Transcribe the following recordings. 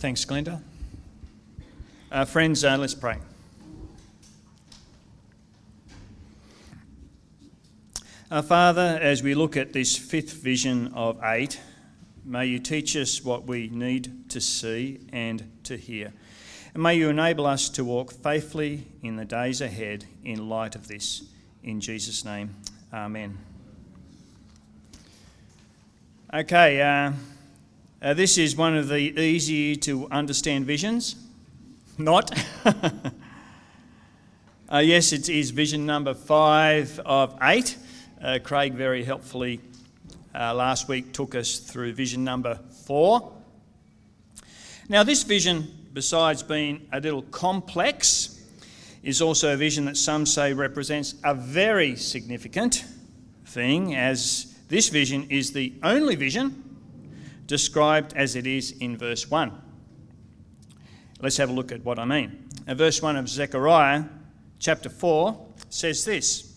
Thanks, Glenda. Uh, friends, uh, let's pray. Uh, Father, as we look at this fifth vision of eight, may you teach us what we need to see and to hear. And may you enable us to walk faithfully in the days ahead in light of this. In Jesus' name, Amen. Okay, uh, uh, this is one of the easy to understand visions. Not. uh, yes, it is vision number five of eight. Uh, Craig very helpfully uh, last week took us through vision number four. Now, this vision, besides being a little complex, is also a vision that some say represents a very significant thing, as this vision is the only vision described as it is in verse 1. Let's have a look at what I mean. Now, verse 1 of Zechariah chapter 4 says this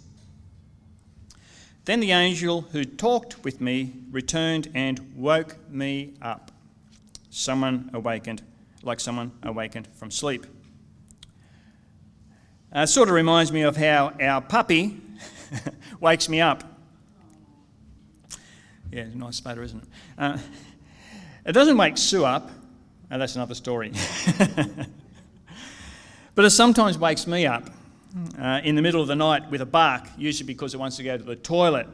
Then the angel who talked with me returned and woke me up. Someone awakened, like someone awakened from sleep. Uh, sort of reminds me of how our puppy wakes me up yeah, nice sputter, isn't it? Uh, it doesn't wake Sue up. Oh, that's another story. but it sometimes wakes me up uh, in the middle of the night with a bark, usually because it wants to go to the toilet.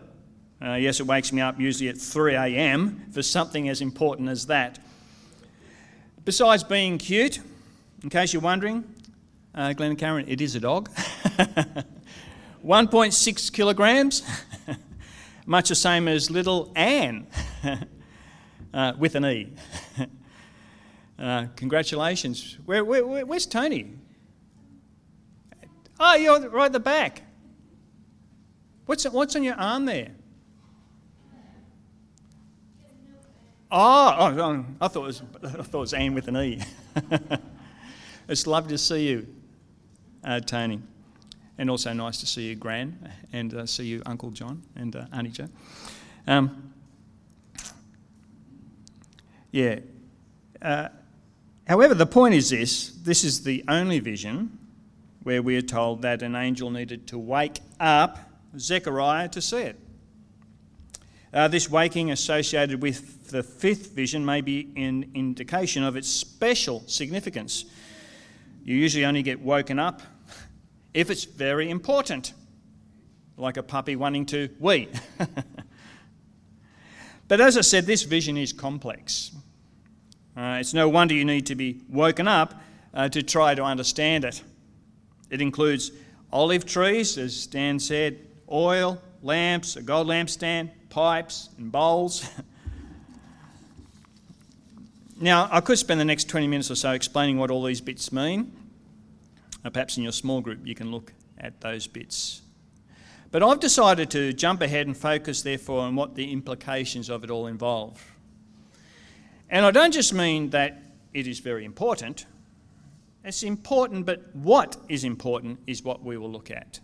Uh, yes, it wakes me up usually at 3 a.m. for something as important as that. Besides being cute, in case you're wondering, uh, Glenn and Karen, it is a dog. 1.6 kilograms much the same as little Anne uh, with an E. uh, congratulations. Where, where, where's Tony? Oh, you're right at the back. What's, what's on your arm there? Oh, oh, oh I, thought it was, I thought it was Anne with an E. it's lovely to see you, uh, Tony. And also nice to see you, Gran, and uh, see you, Uncle John and uh, Auntie Jo. Um, yeah. Uh, however, the point is this this is the only vision where we are told that an angel needed to wake up Zechariah to see it. Uh, this waking associated with the fifth vision may be an indication of its special significance. You usually only get woken up if it's very important, like a puppy wanting to wee. but as I said, this vision is complex. Uh, it's no wonder you need to be woken up uh, to try to understand it. It includes olive trees, as Dan said, oil, lamps, a gold lampstand, pipes, and bowls. now, I could spend the next 20 minutes or so explaining what all these bits mean. Uh, perhaps in your small group you can look at those bits. But I've decided to jump ahead and focus, therefore, on what the implications of it all involve. And I don't just mean that it is very important, it's important, but what is important is what we will look at.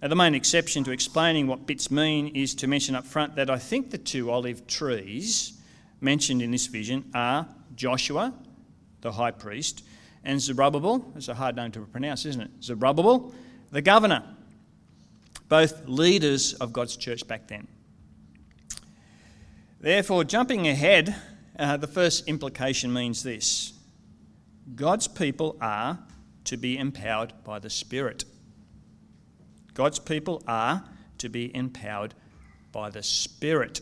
Now, the main exception to explaining what bits mean is to mention up front that I think the two olive trees mentioned in this vision are Joshua, the high priest, and Zerubbabel, it's a hard name to pronounce, isn't it? Zerubbabel, the governor, both leaders of God's church back then. Therefore, jumping ahead, uh, the first implication means this God's people are to be empowered by the Spirit. God's people are to be empowered by the Spirit.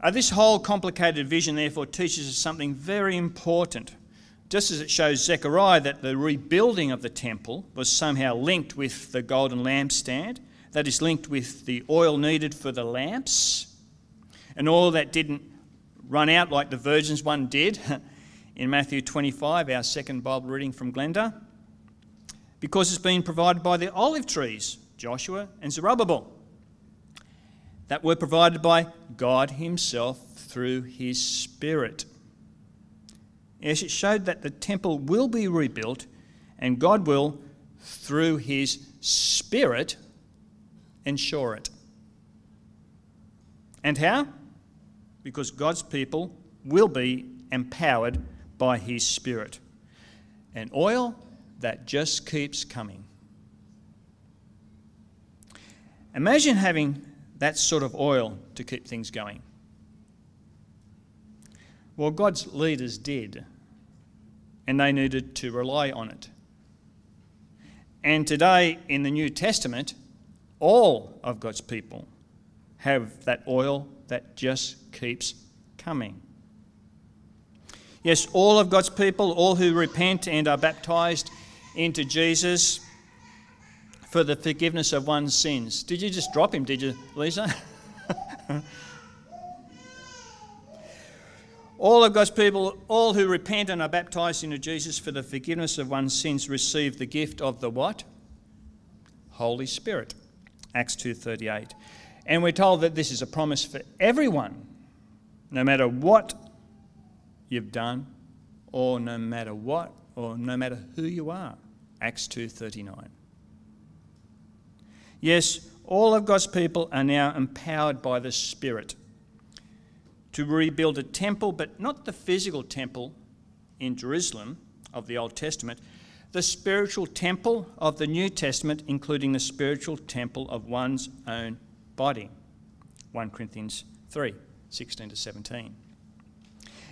Uh, this whole complicated vision, therefore, teaches us something very important just as it shows Zechariah that the rebuilding of the temple was somehow linked with the golden lampstand, that is linked with the oil needed for the lamps, and all that didn't run out like the virgin's one did in Matthew 25, our second Bible reading from Glenda, because it's been provided by the olive trees, Joshua and Zerubbabel, that were provided by God Himself through His Spirit. Yes, it showed that the temple will be rebuilt and God will, through His Spirit, ensure it. And how? Because God's people will be empowered by His Spirit. An oil that just keeps coming. Imagine having that sort of oil to keep things going. Well, God's leaders did, and they needed to rely on it. And today in the New Testament, all of God's people have that oil that just keeps coming. Yes, all of God's people, all who repent and are baptized into Jesus for the forgiveness of one's sins. Did you just drop him, did you, Lisa? all of God's people, all who repent and are baptized into Jesus for the forgiveness of one's sins receive the gift of the what? Holy Spirit. Acts 2:38. And we're told that this is a promise for everyone, no matter what you've done or no matter what or no matter who you are. Acts 2:39. Yes, all of God's people are now empowered by the Spirit to rebuild a temple, but not the physical temple in Jerusalem of the Old Testament, the spiritual temple of the New Testament, including the spiritual temple of one's own body. 1 Corinthians 3 16 to 17.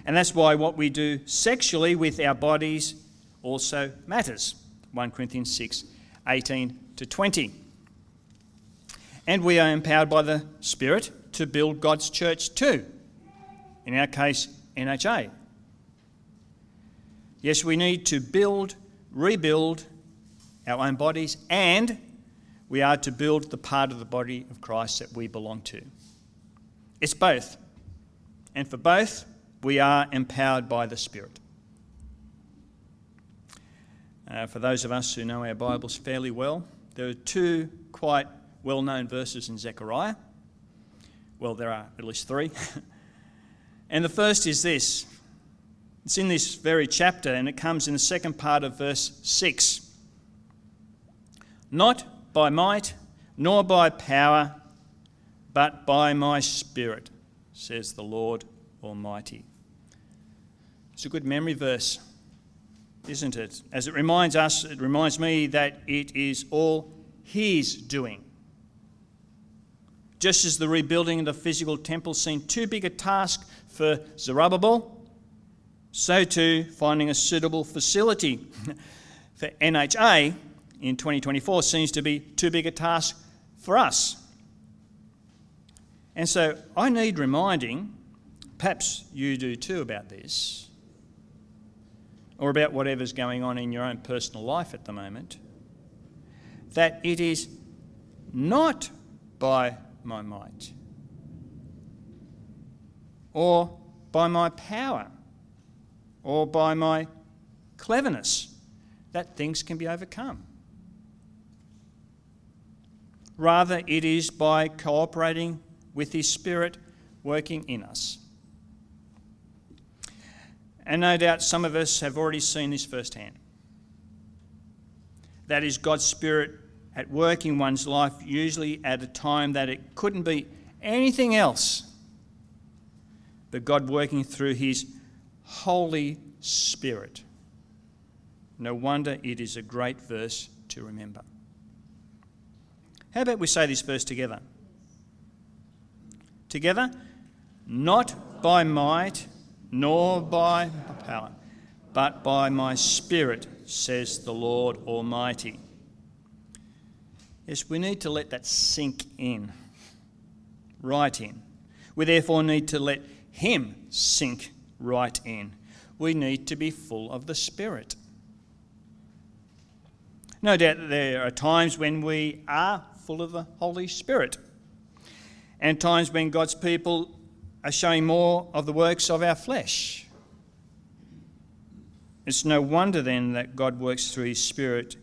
And that's why what we do sexually with our bodies also matters. 1 Corinthians 6 18 to 20. And we are empowered by the Spirit to build God's church too. In our case, NHA. Yes, we need to build, rebuild our own bodies, and we are to build the part of the body of Christ that we belong to. It's both. And for both, we are empowered by the Spirit. Uh, for those of us who know our Bibles fairly well, there are two quite well known verses in Zechariah. Well, there are at least three. and the first is this it's in this very chapter, and it comes in the second part of verse 6. Not by might, nor by power, but by my Spirit, says the Lord Almighty. It's a good memory verse, isn't it? As it reminds us, it reminds me that it is all His doing. Just as the rebuilding of the physical temple seemed too big a task for Zerubbabel, so too finding a suitable facility for NHA in 2024 seems to be too big a task for us. And so I need reminding, perhaps you do too, about this, or about whatever's going on in your own personal life at the moment, that it is not by my might or by my power or by my cleverness that things can be overcome. Rather, it is by cooperating with His Spirit working in us. And no doubt some of us have already seen this firsthand. That is God's Spirit at work in one's life, usually at a time that it couldn't be anything else but God working through His Holy Spirit. No wonder it is a great verse to remember. How about we say this verse together? Together, not by might nor by power, but by my Spirit, says the Lord Almighty. Yes, we need to let that sink in, right in. We therefore need to let Him sink right in. We need to be full of the Spirit. No doubt there are times when we are full of the Holy Spirit, and times when God's people are showing more of the works of our flesh. It's no wonder then that God works through His Spirit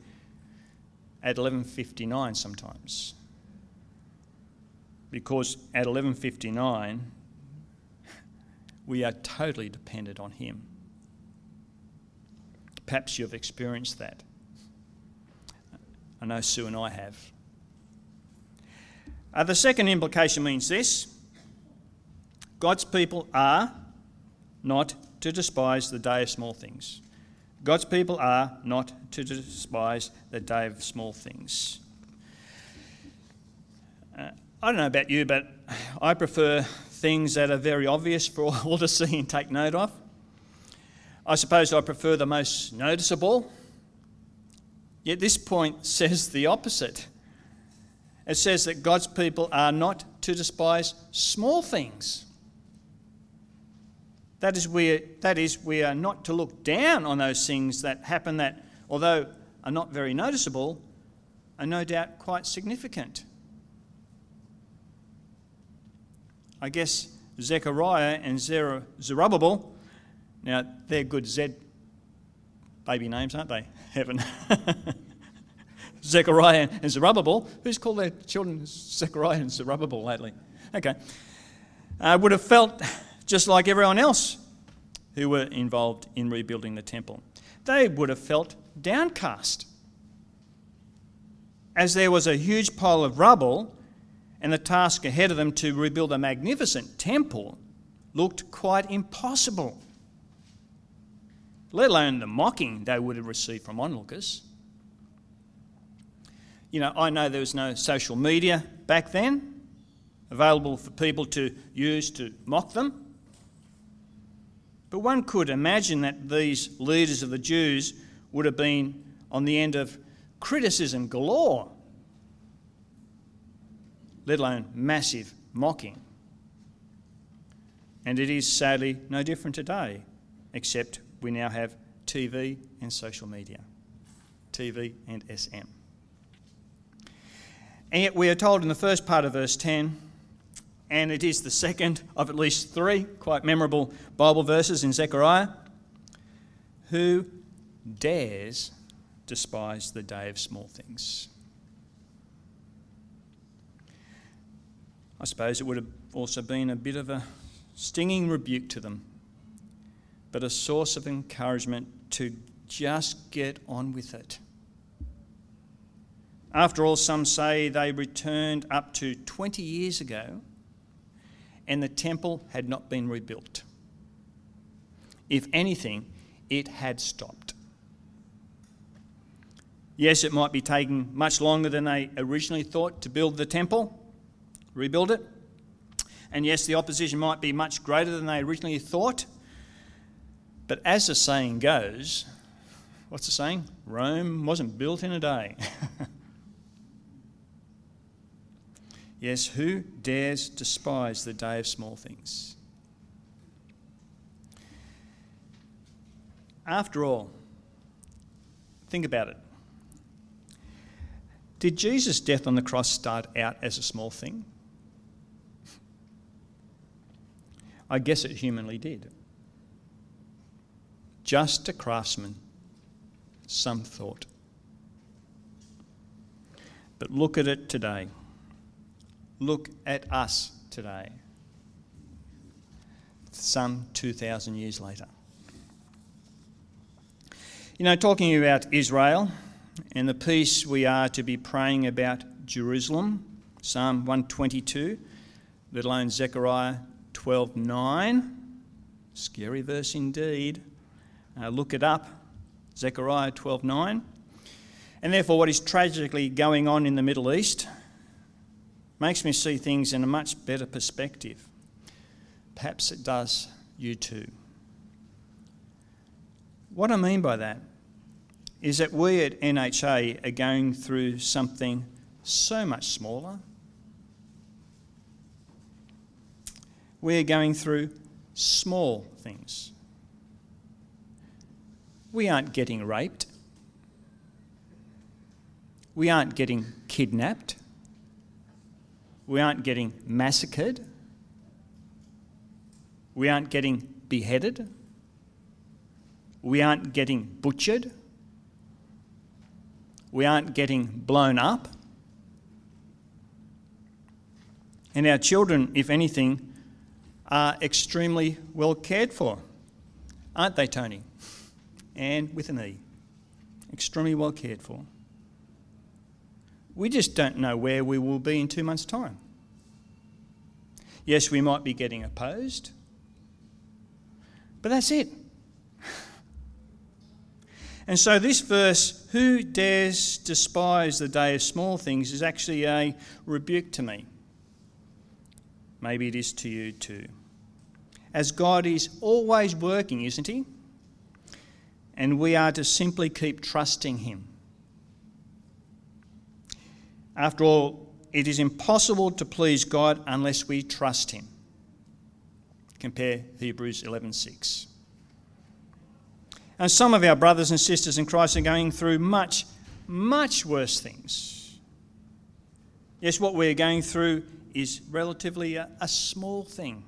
at 11:59 sometimes. Because at 11:59 we are totally dependent on him. Perhaps you've experienced that. I know Sue and I have. Uh, the second implication means this God's people are not to despise the day of small things. God's people are not to despise the day of small things. Uh, I don't know about you, but I prefer things that are very obvious for all to see and take note of. I suppose I prefer the most noticeable. Yet this point says the opposite. It says that God's people are not to despise small things. That is, we, that is, we are not to look down on those things that happen that, although are not very noticeable, are no doubt quite significant. I guess Zechariah and Zerubbabel, now they're good Z baby names, aren't they? Heaven. Zechariah and Zerubbabel. Who's called their children Zechariah and Zerubbabel lately? Okay. Uh, would have felt just like everyone else who were involved in rebuilding the temple. They would have felt downcast. As there was a huge pile of rubble, and the task ahead of them to rebuild a magnificent temple looked quite impossible, let alone the mocking they would have received from onlookers. You know, I know there was no social media back then available for people to use to mock them. But one could imagine that these leaders of the Jews would have been on the end of criticism galore, let alone massive mocking. And it is sadly no different today, except we now have TV and social media. TV and SM. And yet we are told in the first part of verse 10 and it is the second of at least three quite memorable Bible verses in Zechariah. Who dares despise the day of small things? I suppose it would have also been a bit of a stinging rebuke to them, but a source of encouragement to just get on with it. After all, some say they returned up to 20 years ago and the temple had not been rebuilt. If anything, it had stopped. Yes, it might be taking much longer than they originally thought to build the temple, rebuild it. And yes, the opposition might be much greater than they originally thought. But as the saying goes, what's the saying? Rome wasn't built in a day. Yes, who dares despise the day of small things? After all, think about it. Did Jesus' death on the cross start out as a small thing? I guess it humanly did. Just a craftsman, some thought. But look at it today look at us today, some 2,000 years later. You know, talking about Israel and the peace we are to be praying about Jerusalem, Psalm 122, let alone Zechariah 12:9. Scary verse indeed. Uh, look it up, Zechariah 12:9. And therefore, what is tragically going on in the Middle East makes me see things in a much better perspective. Perhaps it does you too. What I mean by that is that we at NHA are going through something so much smaller. We are going through small things. We aren't getting raped. We aren't getting kidnapped. We aren't getting massacred. We aren't getting beheaded. We aren't getting butchered. We aren't getting blown up. And our children, if anything, are extremely well cared for. Aren't they, Tony? And with an E. Extremely well cared for. We just don't know where we will be in two months' time. Yes, we might be getting opposed, But that's it. And so, this verse, who dares despise the day of small things, is actually a rebuke to me. Maybe it is to you too. As God is always working, isn't He? And we are to simply keep trusting Him. After all, it is impossible to please God unless we trust Him. Compare Hebrews 11:6. And some of our brothers and sisters in Christ are going through much, much worse things. Yes, what we're going through is relatively a, a small thing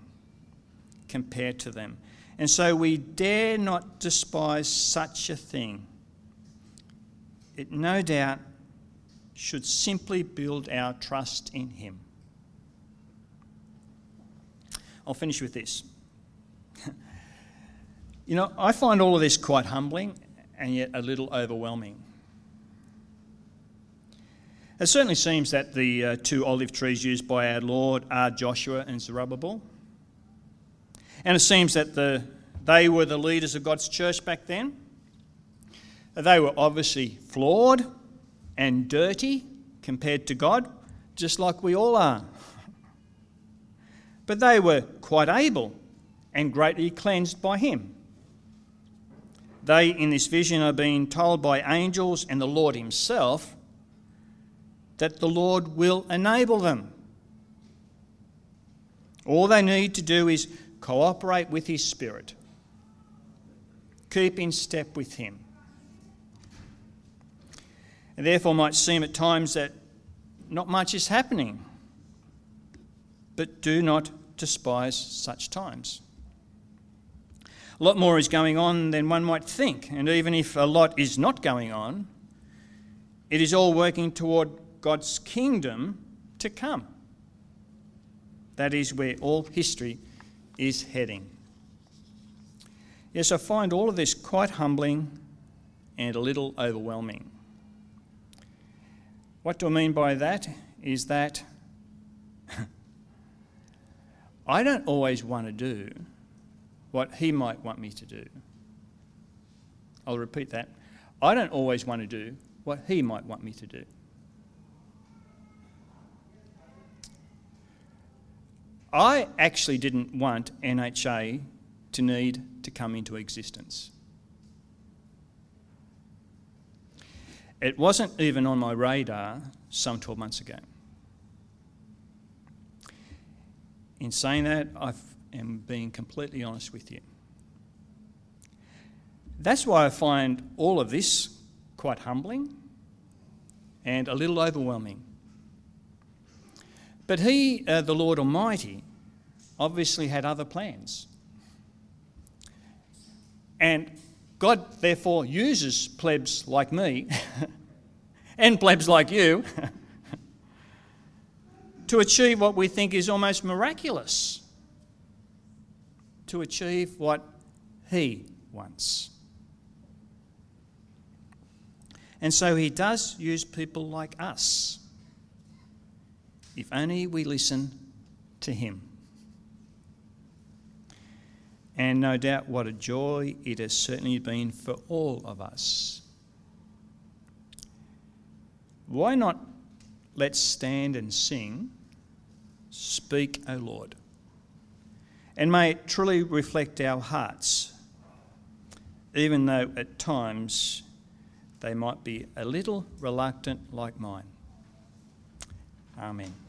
compared to them. And so we dare not despise such a thing. It no doubt should simply build our trust in Him. I'll finish with this. You know, I find all of this quite humbling and yet a little overwhelming. It certainly seems that the uh, two olive trees used by our Lord are Joshua and Zerubbabel. And it seems that the, they were the leaders of God's church back then. They were obviously flawed and dirty compared to God, just like we all are. But they were quite able and greatly cleansed by Him. They, in this vision, are being told by angels and the Lord Himself that the Lord will enable them. All they need to do is cooperate with His Spirit, keep in step with Him. It therefore might seem at times that not much is happening, but do not despise such times. A lot more is going on than one might think, and even if a lot is not going on, it is all working toward God's kingdom to come. That is where all history is heading. Yes, I find all of this quite humbling and a little overwhelming. What do I mean by that? Is that I don't always want to do what He might want me to do. I'll repeat that. I don't always want to do what He might want me to do. I actually didn't want NHA to need to come into existence. It wasn't even on my radar some 12 months ago. In saying that, I've am being completely honest with you. That's why I find all of this quite humbling and a little overwhelming. But He, uh, the Lord Almighty, obviously had other plans. And God, therefore, uses plebs like me and plebs like you to achieve what we think is almost miraculous to achieve what He wants. And so He does use people like us, if only we listen to Him. And no doubt what a joy it has certainly been for all of us. Why not let's stand and sing, Speak, O Lord? and may it truly reflect our hearts, even though at times they might be a little reluctant like mine. Amen.